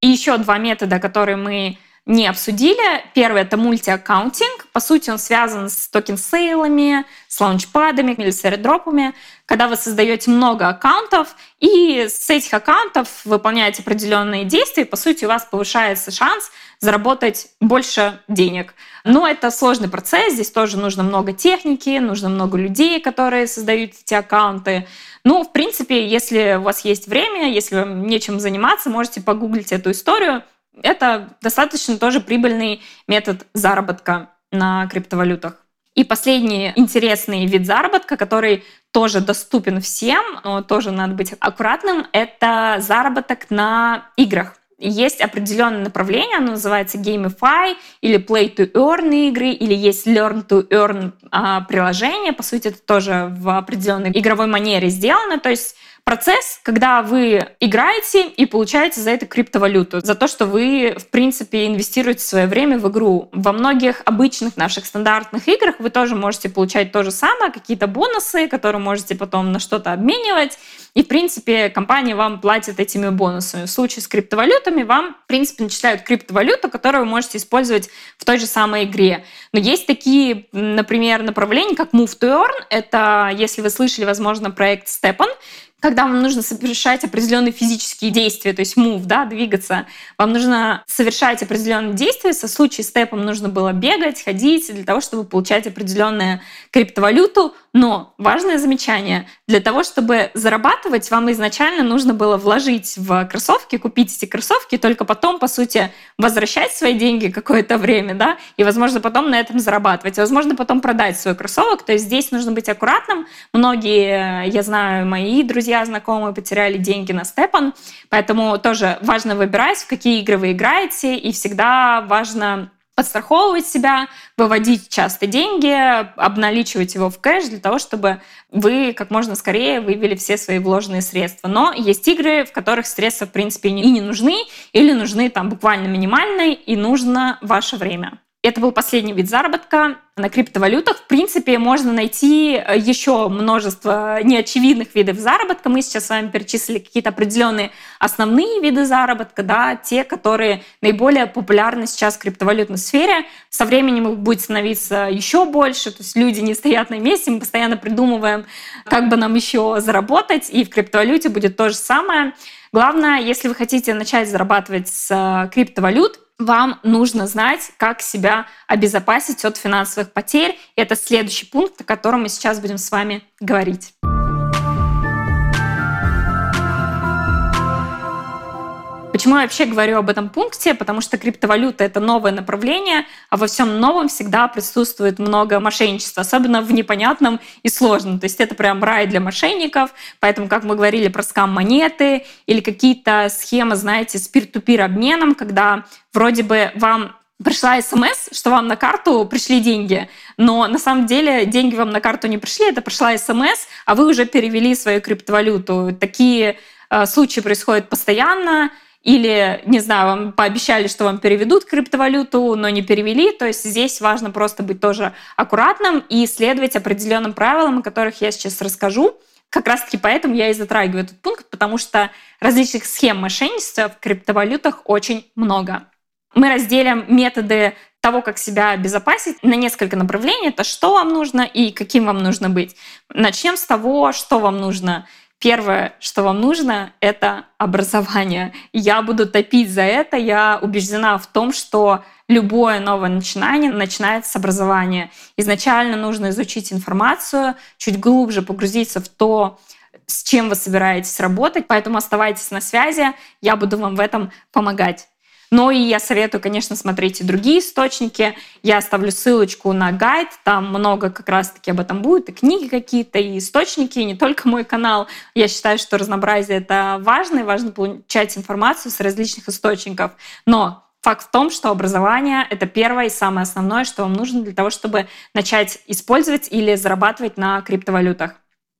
И еще два метода, которые мы не обсудили. Первый — это multi-accounting. По сути, он связан с token sale ами, с launchpad ами или с airdrop ами, когда вы создаете много аккаунтов, и с этих аккаунтов выполняете определенные действия, и, по сути, у вас повышается шанс заработать больше денег. Но это сложный процесс, здесь тоже нужно много техники, нужно много людей, которые создают эти аккаунты, Ну, в принципе, если у вас есть время, если вам нечем заниматься, можете погуглить эту историю. Это достаточно тоже прибыльный метод заработка на криптовалютах. И последний интересный вид заработка, который тоже доступен всем, но тоже надо быть аккуратным, это заработок на играх есть определенное направление, оно называется Gamify или Play to Earn игры, или есть Learn to Earn а, приложение. По сути, это тоже в определенной игровой манере сделано. То есть процесс, когда вы играете и получаете за это криптовалюту, за то, что вы, в принципе, инвестируете свое время в игру. Во многих обычных наших стандартных играх вы тоже можете получать то же самое, какие-то бонусы, которые можете потом на что-то обменивать. И, в принципе, компания вам платит этими бонусами. В случае с криптовалютами вам, в принципе, начисляют криптовалюту, которую вы можете использовать в той же самой игре. Но есть такие, например, направления, как Move to Earn. Это, если вы слышали, возможно, проект Stepan, когда вам нужно совершать определенные физические действия, то есть move, да, двигаться, вам нужно совершать определенные действия. Со случае степом нужно было бегать, ходить для того, чтобы получать определенную криптовалюту. Но важное замечание, для того, чтобы зарабатывать, вам изначально нужно было вложить в кроссовки, купить эти кроссовки, только потом, по сути, возвращать свои деньги какое-то время, да, и, возможно, потом на этом зарабатывать, возможно, потом продать свой кроссовок. То есть здесь нужно быть аккуратным. Многие, я знаю, мои друзья, знакомые потеряли деньги на Степан, поэтому тоже важно выбирать, в какие игры вы играете, и всегда важно подстраховывать себя, выводить часто деньги, обналичивать его в кэш для того, чтобы вы как можно скорее вывели все свои вложенные средства. Но есть игры, в которых средства, в принципе, и не нужны, или нужны там буквально минимальные, и нужно ваше время. Это был последний вид заработка на криптовалютах. В принципе, можно найти э, еще множество неочевидных видов заработка. Мы сейчас с вами перечислили какие-то определенные основные виды заработка, да, те, которые наиболее популярны сейчас в криптовалютной сфере. Со временем их будет становиться еще больше. То есть люди не стоят на месте, мы постоянно придумываем, как бы нам еще заработать. И в криптовалюте будет то же самое. Главное, если вы хотите начать зарабатывать с э, криптовалют, вам нужно знать, как себя обезопасить от финансовых потерь. Это следующий пункт, о котором мы сейчас будем с вами говорить. Почему я вообще говорю об этом пункте? Потому что криптовалюта — это новое направление, а во всем новом всегда присутствует много мошенничества, особенно в непонятном и сложном. То есть это прям рай для мошенников. Поэтому, как мы говорили про скам-монеты или какие-то схемы, знаете, с пир-ту-пир обменом, когда вроде бы вам пришла смс, что вам на карту пришли деньги, но на самом деле деньги вам на карту не пришли, это пришла смс, а вы уже перевели свою криптовалюту. Такие э, случаи происходят постоянно. Или, не знаю, вам пообещали, что вам переведут криптовалюту, но не перевели. То есть здесь важно просто быть тоже аккуратным и следовать определенным правилам, о которых я сейчас расскажу. Как раз-таки поэтому я и затрагиваю этот пункт, потому что различных схем мошенничества в криптовалютах очень много. Мы разделим методы того, как себя обезопасить, на несколько направлений. Это что вам нужно и каким вам нужно быть. Начнем с того, что вам нужно Первое, что вам нужно, это образование. Я буду топить за это. Я убеждена в том, что любое новое начинание начинается с образования. Изначально нужно изучить информацию, чуть глубже погрузиться в то, с чем вы собираетесь работать. Поэтому оставайтесь на связи. Я буду вам в этом помогать. Но и я советую, конечно, смотреть и другие источники. Я оставлю ссылочку на гайд, там много как раз-таки об этом будет, и книги какие-то, и источники, и не только мой канал. Я считаю, что разнообразие — это важно, и важно получать информацию с различных источников. Но Факт в том, что образование — это первое и самое основное, что вам нужно для того, чтобы начать использовать или зарабатывать на криптовалютах.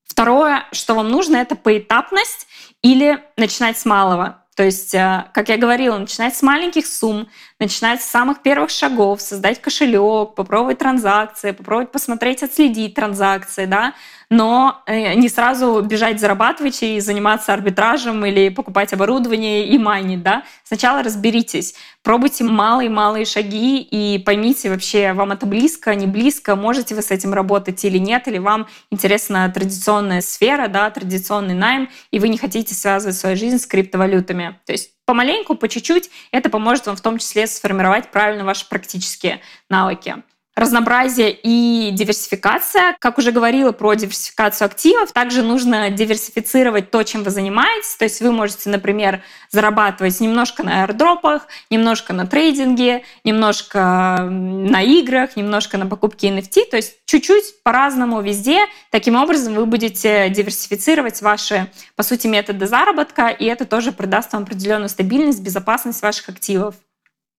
Второе, что вам нужно, это поэтапность или начинать с малого. То есть, э, как я говорила, начинать с маленьких сумм, начинать с самых первых шагов, создать кошелек, попробовать транзакции, попробовать посмотреть, отследить транзакции, да, но э, не сразу бежать зарабатывать и заниматься арбитражем или покупать оборудование и майнить, да. Сначала разберитесь, пробуйте малые-малые шаги и поймите вообще, вам это близко, не близко, можете вы с этим работать или нет, или вам интересна традиционная сфера, да, традиционный найм, и вы не хотите связывать свою жизнь с криптовалютами. То есть помаленьку, по чуть-чуть, это поможет вам в том числе сформировать правильно ваши практические навыки. Разнообразие и диверсификация. Как уже говорила про диверсификацию активов, также нужно диверсифицировать то, чем вы занимаетесь. То есть вы можете, например, зарабатывать немножко на аирдропах, немножко на трейдинге, немножко на играх, немножко на покупке NFT. То есть чуть-чуть по-разному везде. Таким образом вы будете диверсифицировать ваши, по сути, методы заработка, и это тоже придаст вам определенную стабильность, безопасность ваших активов.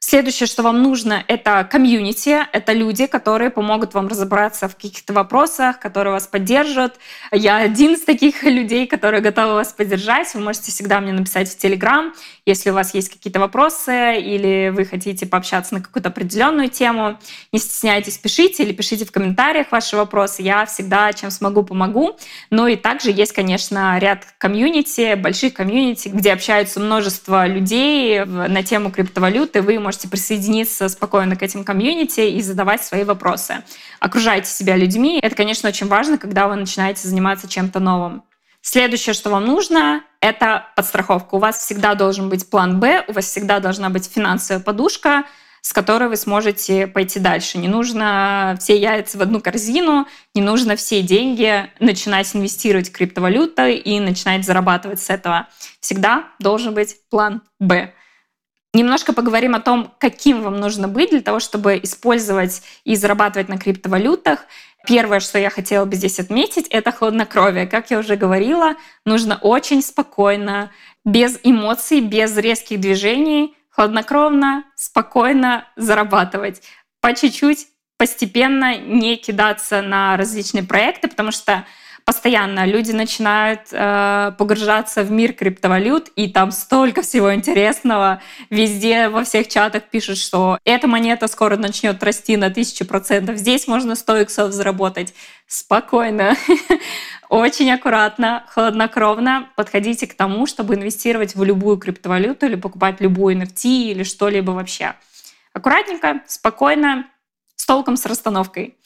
Следующее, что вам нужно, это комьюнити, это люди, которые помогут вам разобраться в каких-то вопросах, которые вас поддержат. Я один из таких людей, которые готовы вас поддержать. Вы можете всегда мне написать в Телеграм, если у вас есть какие-то вопросы или вы хотите пообщаться на какую-то определенную тему. Не стесняйтесь, пишите или пишите в комментариях ваши вопросы. Я всегда, чем смогу, помогу. Ну и также есть, конечно, ряд комьюнити, больших комьюнити, где общаются множество людей на тему криптовалюты. Вы можете можете присоединиться спокойно к этим комьюнити и задавать свои вопросы. Окружайте себя людьми. Это, конечно, очень важно, когда вы начинаете заниматься чем-то новым. Следующее, что вам нужно, это подстраховка. У вас всегда должен быть план Б, у вас всегда должна быть финансовая подушка, с которой вы сможете пойти дальше. Не нужно все яйца в одну корзину, не нужно все деньги начинать инвестировать в криптовалюты и начинать зарабатывать с этого. Всегда должен быть план Б. Немножко поговорим о том, каким вам нужно быть для того, чтобы использовать и зарабатывать на криптовалютах. Первое, что я хотела бы здесь отметить, это хладнокровие. Как я уже говорила, нужно очень спокойно, без эмоций, без резких движений, хладнокровно, спокойно зарабатывать. По чуть-чуть, постепенно не кидаться на различные проекты, потому что постоянно люди начинают э, погружаться в мир криптовалют, и там столько всего интересного. Везде во всех чатах пишут, что эта монета скоро начнет расти на тысячу процентов. Здесь можно 100 иксов заработать. Спокойно, очень аккуратно, хладнокровно подходите к тому, чтобы инвестировать в любую криптовалюту или покупать любую NFT или что-либо вообще. Аккуратненько, спокойно, с толком, с расстановкой.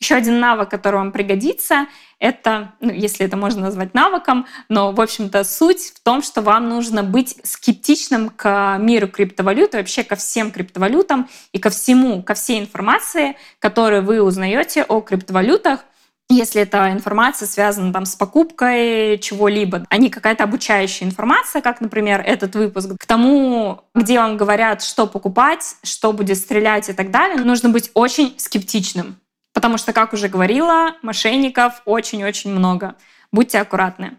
Еще один навык, который вам пригодится, это, ну, если это можно назвать навыком, но, в общем-то, суть в том, что вам нужно быть скептичным к миру криптовалют, вообще ко всем криптовалютам и ко всему, ко всей информации, которую вы узнаете о криптовалютах, если эта информация связана там, с покупкой чего-либо, а не какая-то обучающая информация, как, например, этот выпуск, к тому, где вам говорят, что покупать, что будет стрелять и так далее, нужно быть очень скептичным. Потому что, как уже говорила, мошенников очень-очень много. Будьте аккуратны.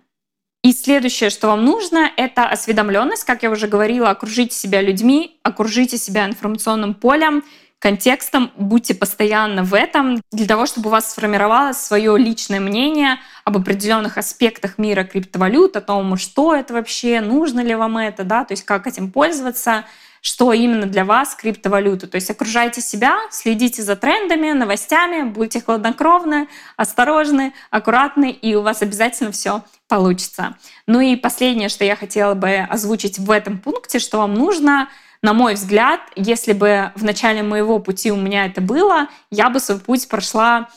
И следующее, что вам нужно, это осведомленность. Как я уже говорила, окружите себя людьми, окружите себя информационным полем, контекстом, будьте постоянно в этом, для того, чтобы у вас сформировалось свое личное мнение об определенных аспектах мира криптовалют, о том, что это вообще, нужно ли вам это, да, то есть как этим пользоваться — что именно для вас криптовалюта. То есть окружайте себя, следите за трендами, новостями, будьте хладнокровны, осторожны, аккуратны, и у вас обязательно все получится. Ну и последнее, что я хотела бы озвучить в этом пункте, что вам нужно на мой взгляд, если бы в начале моего пути у меня это было, я бы свой путь прошла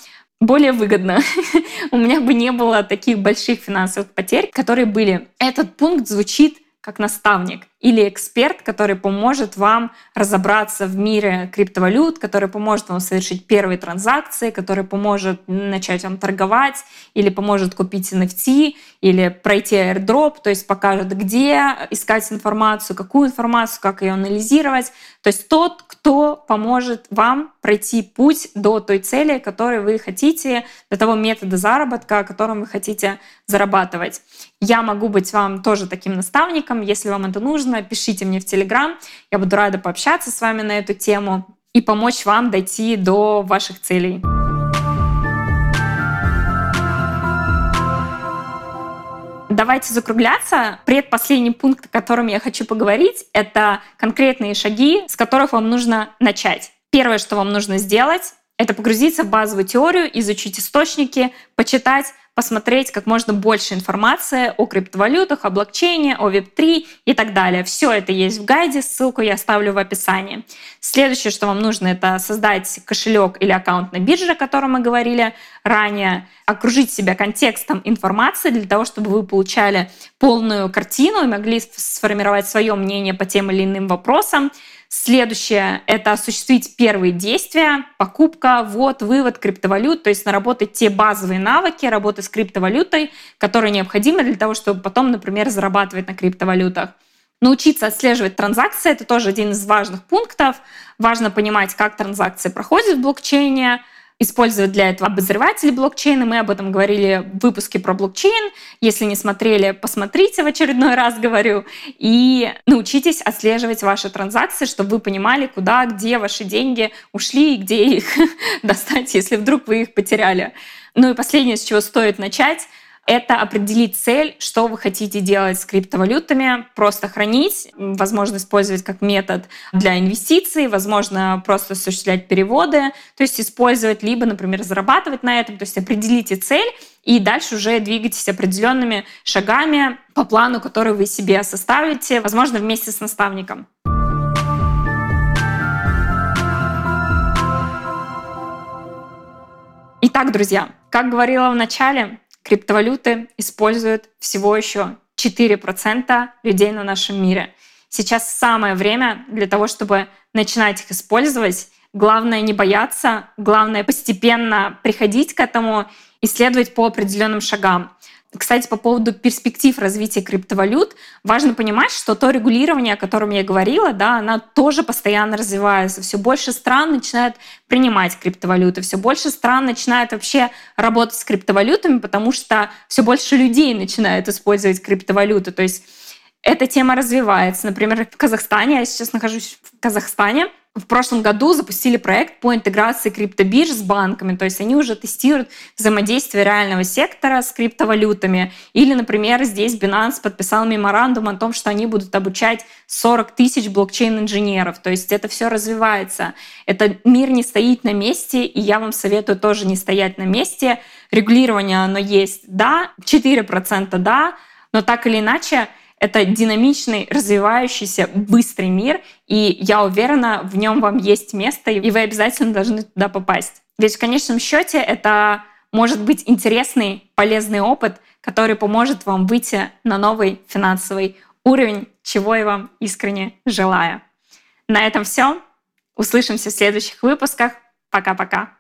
более выгодно. у меня бы не было таких больших финансовых потерь, которые были. Этот пункт звучит как наставник или эксперт, который поможет вам разобраться в мире криптовалют, который поможет вам совершить первые транзакции, который поможет начать вам торговать или поможет купить NFT или пройти airdrop, то есть покажет, где искать информацию, какую информацию, как ее анализировать. То есть тот, кто поможет вам пройти путь до той цели, которой вы хотите, до того метода заработка, которым вы хотите зарабатывать. Я могу быть вам тоже таким наставником, если вам это нужно, нужно, пишите мне в Телеграм. Я буду рада пообщаться с вами на эту тему и помочь вам дойти до ваших целей. Давайте закругляться. Предпоследний пункт, о котором я хочу поговорить, это конкретные шаги, с которых вам нужно начать. Первое, что вам нужно сделать, это погрузиться в базовую теорию, изучить источники, почитать посмотреть как можно больше информации о криптовалютах, о блокчейне, о Web3 и так далее. Все это есть в гайде, ссылку я оставлю в описании. Следующее, что вам нужно, это создать кошелек или аккаунт на бирже, о котором мы говорили ранее, окружить себя контекстом информации для того, чтобы вы получали полную картину и могли сформировать свое мнение по тем или иным вопросам. Следующее — это осуществить первые действия, покупка, ввод, вывод криптовалют, то есть наработать те базовые навыки работы с криптовалютой, которые необходимы для того, чтобы потом, например, зарабатывать на криптовалютах. Научиться отслеживать транзакции — это тоже один из важных пунктов. Важно понимать, как транзакции проходят в блокчейне, использовать для этого обозреватели блокчейна. Мы об этом говорили в выпуске про блокчейн. Если не смотрели, посмотрите в очередной раз, говорю. И научитесь отслеживать ваши транзакции, чтобы вы понимали, куда, где ваши деньги ушли и где их достать, если вдруг вы их потеряли. Ну и последнее, с чего стоит начать — это определить цель, что вы хотите делать с криптовалютами, просто хранить, возможно, использовать как метод для инвестиций, возможно, просто осуществлять переводы, то есть использовать, либо, например, зарабатывать на этом, то есть определите цель, и дальше уже двигайтесь определенными шагами по плану, который вы себе составите, возможно, вместе с наставником. Итак, друзья, как говорила в начале, Криптовалюты используют всего еще 4% людей на нашем мире. Сейчас самое время для того, чтобы начинать их использовать. Главное не бояться, главное постепенно приходить к этому, исследовать по определенным шагам. Кстати, по поводу перспектив развития криптовалют, важно понимать, что то регулирование, о котором я говорила, да, она тоже постоянно развивается. Все больше стран начинают принимать криптовалюты, все больше стран начинают вообще работать с криптовалютами, потому что все больше людей начинают использовать криптовалюты. То есть эта тема развивается. Например, в Казахстане, я сейчас нахожусь в Казахстане, в прошлом году запустили проект по интеграции криптобирж с банками, то есть они уже тестируют взаимодействие реального сектора с криптовалютами. Или, например, здесь Binance подписал меморандум о том, что они будут обучать 40 тысяч блокчейн-инженеров. То есть это все развивается. Это мир не стоит на месте, и я вам советую тоже не стоять на месте. Регулирование оно есть, да, 4% да, но так или иначе это динамичный, развивающийся, быстрый мир, и я уверена, в нем вам есть место, и вы обязательно должны туда попасть. Ведь в конечном счете это может быть интересный, полезный опыт, который поможет вам выйти на новый финансовый уровень, чего я вам искренне желаю. На этом все. Услышимся в следующих выпусках. Пока-пока.